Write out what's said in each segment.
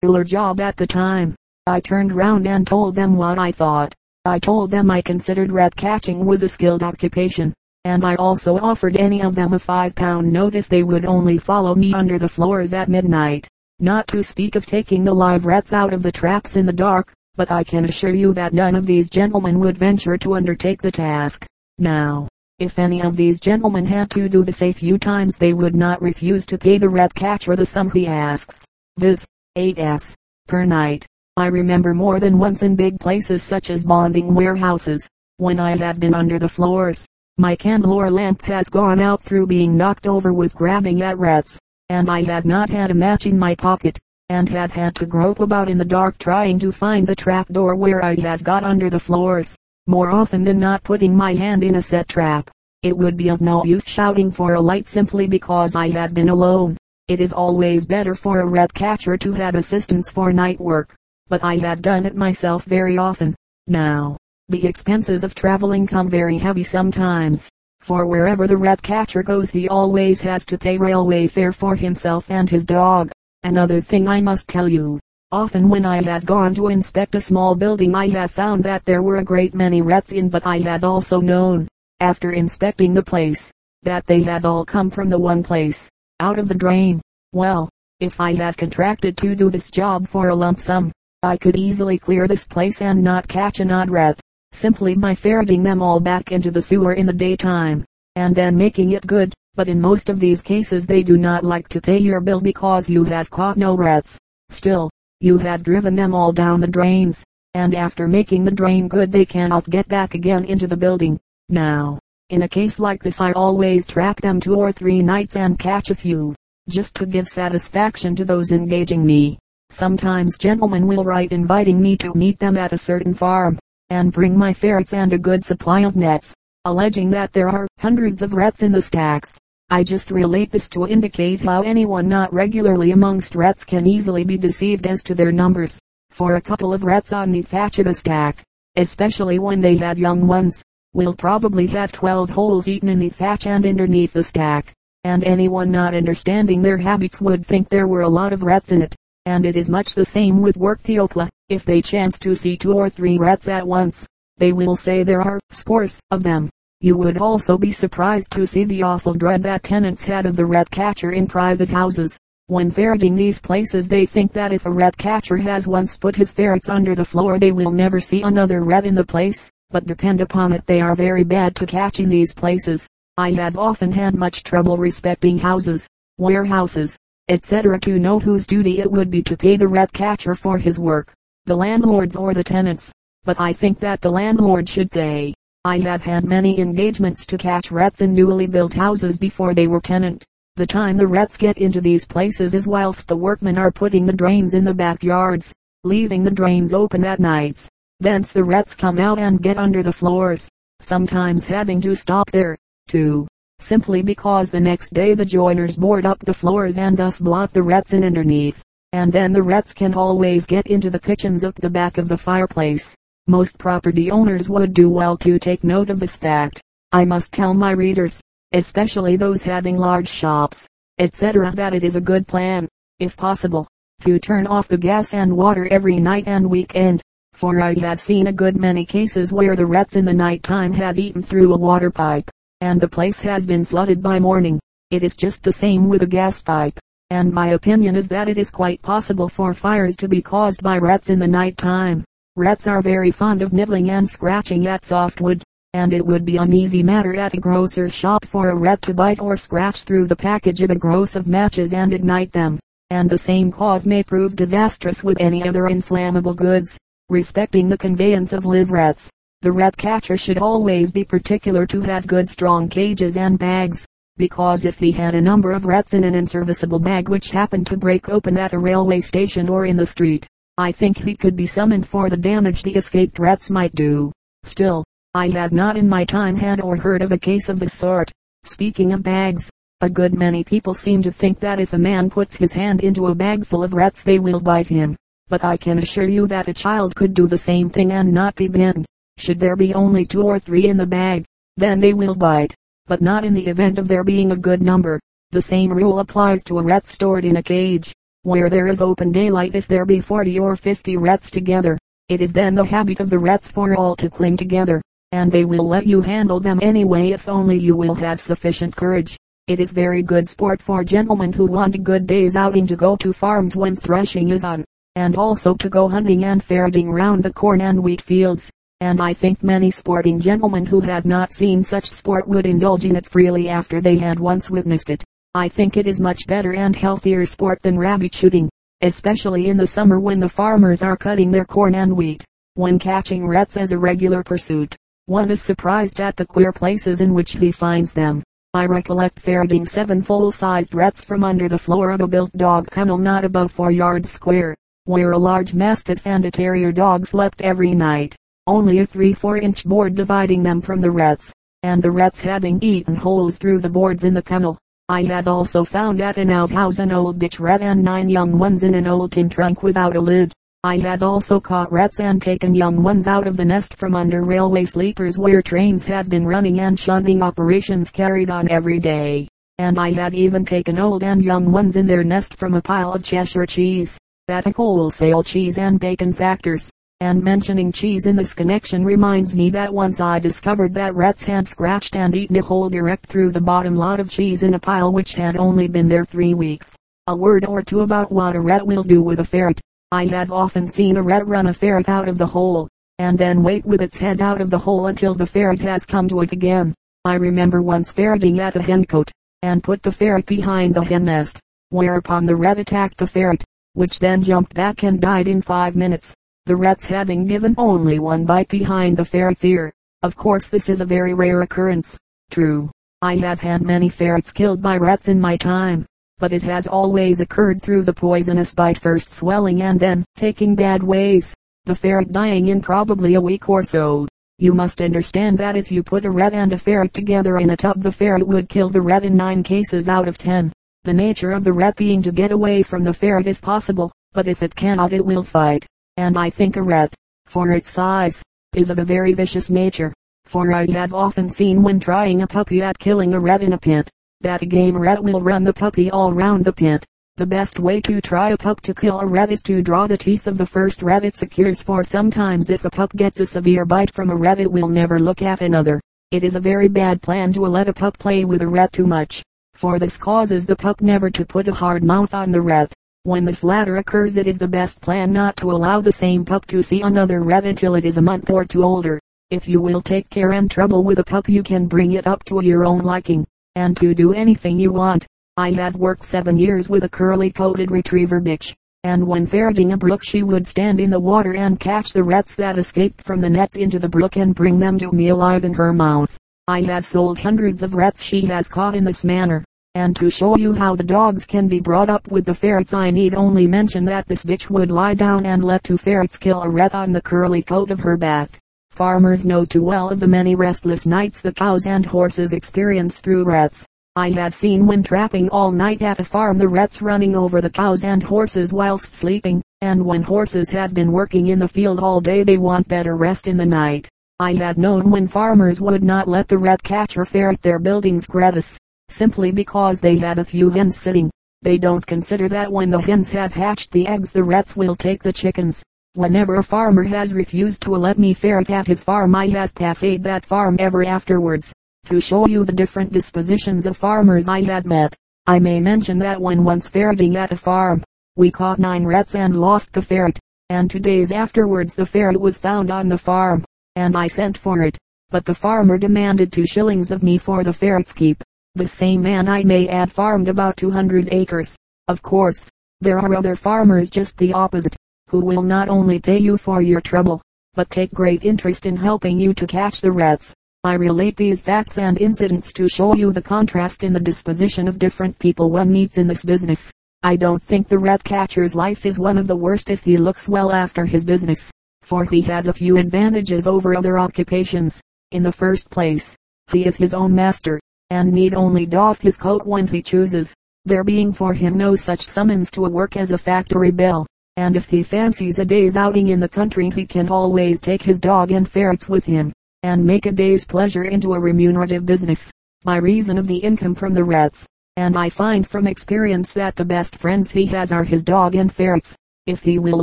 particular job at the time. I turned round and told them what I thought. I told them I considered rat catching was a skilled occupation, and I also offered any of them a five pound note if they would only follow me under the floors at midnight. Not to speak of taking the live rats out of the traps in the dark, but I can assure you that none of these gentlemen would venture to undertake the task. Now, if any of these gentlemen had to do this a few times they would not refuse to pay the rat catcher the sum he asks, viz. 8s. per night. I remember more than once in big places such as bonding warehouses, when I have been under the floors, my candle or lamp has gone out through being knocked over with grabbing at rats, and I have not had a match in my pocket, and have had to grope about in the dark trying to find the trap door where I have got under the floors more often than not putting my hand in a set trap. It would be of no use shouting for a light simply because I have been alone. It is always better for a rat catcher to have assistance for night work. But I have done it myself very often. Now, the expenses of traveling come very heavy sometimes. For wherever the rat catcher goes he always has to pay railway fare for himself and his dog. Another thing I must tell you. Often when I have gone to inspect a small building I have found that there were a great many rats in but I have also known, after inspecting the place, that they had all come from the one place, out of the drain. Well, if I have contracted to do this job for a lump sum, I could easily clear this place and not catch an odd rat, simply by ferreting them all back into the sewer in the daytime, and then making it good. But in most of these cases they do not like to pay your bill because you have caught no rats. Still, you have driven them all down the drains, and after making the drain good they cannot get back again into the building. Now, in a case like this I always trap them two or three nights and catch a few, just to give satisfaction to those engaging me. Sometimes gentlemen will write inviting me to meet them at a certain farm, and bring my ferrets and a good supply of nets, alleging that there are hundreds of rats in the stacks. I just relate this to indicate how anyone not regularly amongst rats can easily be deceived as to their numbers. For a couple of rats on the thatch of a stack, especially when they have young ones, will probably have 12 holes eaten in the thatch and underneath the stack. And anyone not understanding their habits would think there were a lot of rats in it. And it is much the same with work Theopla. If they chance to see two or three rats at once, they will say there are scores of them. You would also be surprised to see the awful dread that tenants had of the rat catcher in private houses. When ferreting these places they think that if a rat catcher has once put his ferrets under the floor they will never see another rat in the place. But depend upon it they are very bad to catch in these places. I have often had much trouble respecting houses, warehouses, etc. to know whose duty it would be to pay the rat catcher for his work, the landlords or the tenants. But I think that the landlord should pay. I have had many engagements to catch rats in newly built houses before they were tenant. The time the rats get into these places is whilst the workmen are putting the drains in the backyards, leaving the drains open at nights. Thence the rats come out and get under the floors, sometimes having to stop there, too, simply because the next day the joiners board up the floors and thus blot the rats in underneath. And then the rats can always get into the kitchens up the back of the fireplace. Most property owners would do well to take note of this fact. I must tell my readers, especially those having large shops, etc. that it is a good plan, if possible, to turn off the gas and water every night and weekend. For I have seen a good many cases where the rats in the night time have eaten through a water pipe, and the place has been flooded by morning. It is just the same with a gas pipe, and my opinion is that it is quite possible for fires to be caused by rats in the night time. Rats are very fond of nibbling and scratching at softwood, and it would be an easy matter at a grocer's shop for a rat to bite or scratch through the package of a gross of matches and ignite them. And the same cause may prove disastrous with any other inflammable goods. Respecting the conveyance of live rats, the rat catcher should always be particular to have good strong cages and bags, because if he had a number of rats in an unserviceable bag which happened to break open at a railway station or in the street, I think he could be summoned for the damage the escaped rats might do. Still, I have not in my time had or heard of a case of this sort. Speaking of bags, a good many people seem to think that if a man puts his hand into a bag full of rats they will bite him. But I can assure you that a child could do the same thing and not be bitten. Should there be only two or three in the bag, then they will bite. But not in the event of there being a good number. The same rule applies to a rat stored in a cage. where there is open daylight if there be 40 or 50 rats together. It is then the habit of the rats for all to cling together, and they will let you handle them anyway if only you will have sufficient courage. It is very good sport for gentlemen who want a good day's outing to go to farms when threshing is on, and also to go hunting and ferreting round the corn and wheat fields. And I think many sporting gentlemen who have not seen such sport would indulge in it freely after they had once witnessed it. I think it is much better and healthier sport than rabbit shooting, especially in the summer when the farmers are cutting their corn and wheat. When catching rats as a regular pursuit, one is surprised at the queer places in which he finds them. I recollect ferreting seven full-sized rats from under the floor of a built dog kennel not above four yards square, where a large mastiff and a terrier dog slept every night. Only a 3-4 inch board dividing them from the rats, and the rats having eaten holes through the boards in the kennel. I had also found at an outhouse an old bitch rat and nine young ones in an old tin trunk without a lid. I had also caught rats and taken young ones out of the nest from under railway sleepers where trains had been running and shunting operations carried on every day. And I had even taken old and young ones in their nest from a pile of Cheshire cheese, at a wholesale cheese and bacon factors. And mentioning cheese in this connection reminds me that once I discovered that rats had scratched and eaten a hole direct through the bottom lot of cheese in a pile which had only been there three weeks. A word or two about what a rat will do with a ferret. I have often seen a rat run a ferret out of the hole, and then wait with its head out of the hole until the ferret has come to it again. I remember once ferreting at a hen cote, and put the ferret behind the hen nest, whereupon the rat attacked the ferret, which then jumped back and died in five minutes, the rats having given only one bite behind the ferret's ear. Of course this is a very rare occurrence. True, I have had many ferrets killed by rats in my time, but it has always occurred through the poisonous bite first swelling and then taking bad ways, the ferret dying in probably a week or so. You must understand that if you put a rat and a ferret together in a tub the ferret would kill the rat in 9 cases out of 10. The nature of the rat being to get away from the ferret if possible, but if it cannot it will fight. And I think a rat, for its size, is of a very vicious nature. For I have often seen when trying a puppy at killing a rat in a pit, that a game rat will run the puppy all round the pit. The best way to try a pup to kill a rat is to draw the teeth of the first rat it secures for sometimes if a pup gets a severe bite from a rat it will never look at another. It is a very bad plan to let a pup play with a rat too much, for this causes the pup never to put a hard mouth on the rat. When this latter occurs it is the best plan not to allow the same pup to see another rat until it is a month or two older. If you will take care and trouble with a pup you can bring it up to your own liking and to do anything you want. I have worked seven years with a curly-coated retriever bitch, and when ferreting a brook she would stand in the water and catch the rats that escaped from the nets into the brook and bring them to me alive in her mouth. I have sold hundreds of rats she has caught in this manner. And to show you how the dogs can be brought up with the ferrets I need only mention that this bitch would lie down and let two ferrets kill a rat on the curly coat of her back. Farmers know too well of the many restless nights the cows and horses experience through rats. I have seen when trapping all night at a farm the rats running over the cows and horses whilst sleeping, and when horses have been working in the field all day they want better rest in the night. I have known when farmers would not let the rat catch or ferret their buildings gratis, simply because they have a few hens sitting. They don't consider that when the hens have hatched the eggs the rats will take the chickens. Whenever a farmer has refused to let me ferret at his farm I have passed that farm ever afterwards. To show you the different dispositions of farmers I have met, I may mention that when once ferreting at a farm, we caught nine rats and lost the ferret, and two days afterwards the ferret was found on the farm, and I sent for it, but the farmer demanded two shillings of me for the ferret's keep. The same man I may add farmed about 200 acres. Of course, there are other farmers just the opposite who will not only pay you for your trouble, but take great interest in helping you to catch the rats. I relate these facts and incidents to show you the contrast in the disposition of different people one meets in this business. I don't think the rat catcher's life is one of the worst if he looks well after his business, for he has a few advantages over other occupations. In the first place, he is his own master, and need only doff his coat when he chooses, there being for him no such summons to a work as a factory bell and if he fancies a day's outing in the country he can always take his dog and ferrets with him, and make a day's pleasure into a remunerative business, by reason of the income from the rats. and I find from experience that the best friends he has are his dog and ferrets, if he will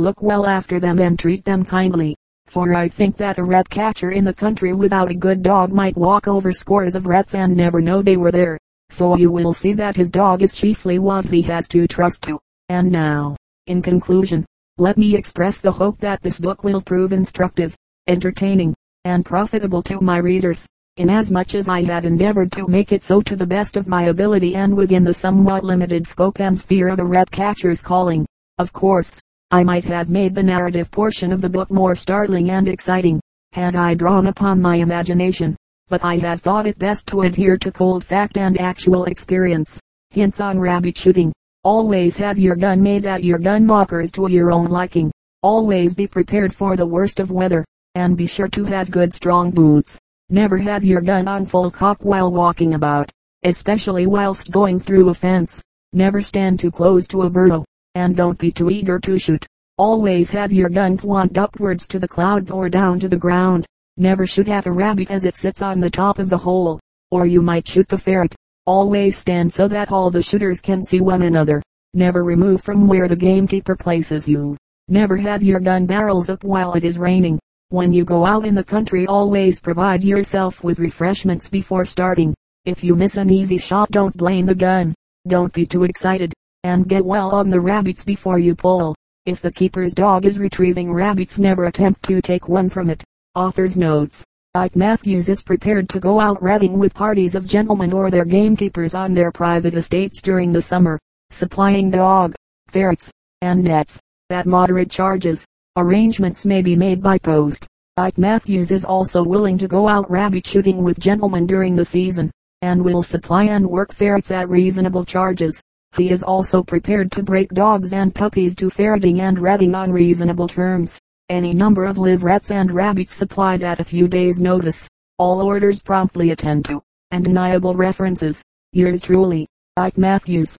look well after them and treat them kindly. For I think that a rat catcher in the country without a good dog might walk over scores of rats and never know they were there. So you will see that his dog is chiefly what he has to trust to. And now, in conclusion, let me express the hope that this book will prove instructive, entertaining, and profitable to my readers, inasmuch as I have endeavored to make it so to the best of my ability and within the somewhat limited scope and sphere of a rat catcher's calling. Of course, I might have made the narrative portion of the book more startling and exciting, had I drawn upon my imagination, but I have thought it best to adhere to cold fact and actual experience. Hints on rabbit shooting. Always have your gun made at your gun knockers to your own liking. Always be prepared for the worst of weather, and be sure to have good strong boots. Never have your gun on full cock while walking about, especially whilst going through a fence. Never stand too close to a burrow, and don't be too eager to shoot. Always have your gun pointed upwards to the clouds or down to the ground. Never shoot at a rabbit as it sits on the top of the hole, or you might shoot the ferret. Always stand so that all the shooters can see one another. Never remove from where the gamekeeper places you. Never have your gun barrels up while it is raining. When you go out in the country always provide yourself with refreshments before starting. If you miss an easy shot don't blame the gun. Don't be too excited, and get well on the rabbits before you pull. If the keeper's dog is retrieving rabbits never attempt to take one from it. Author's notes. Ike Matthews is prepared to go out ratting with parties of gentlemen or their gamekeepers on their private estates during the summer, supplying dog, ferrets, and nets, at moderate charges. Arrangements may be made by post. Ike Matthews is also willing to go out rabbit shooting with gentlemen during the season, and will supply and work ferrets at reasonable charges. He is also prepared to break dogs and puppies to ferreting and ratting on reasonable terms any number of live rats and rabbits supplied at a few days notice. All orders promptly attend to. Undeniable references. Yours truly, Ike Matthews.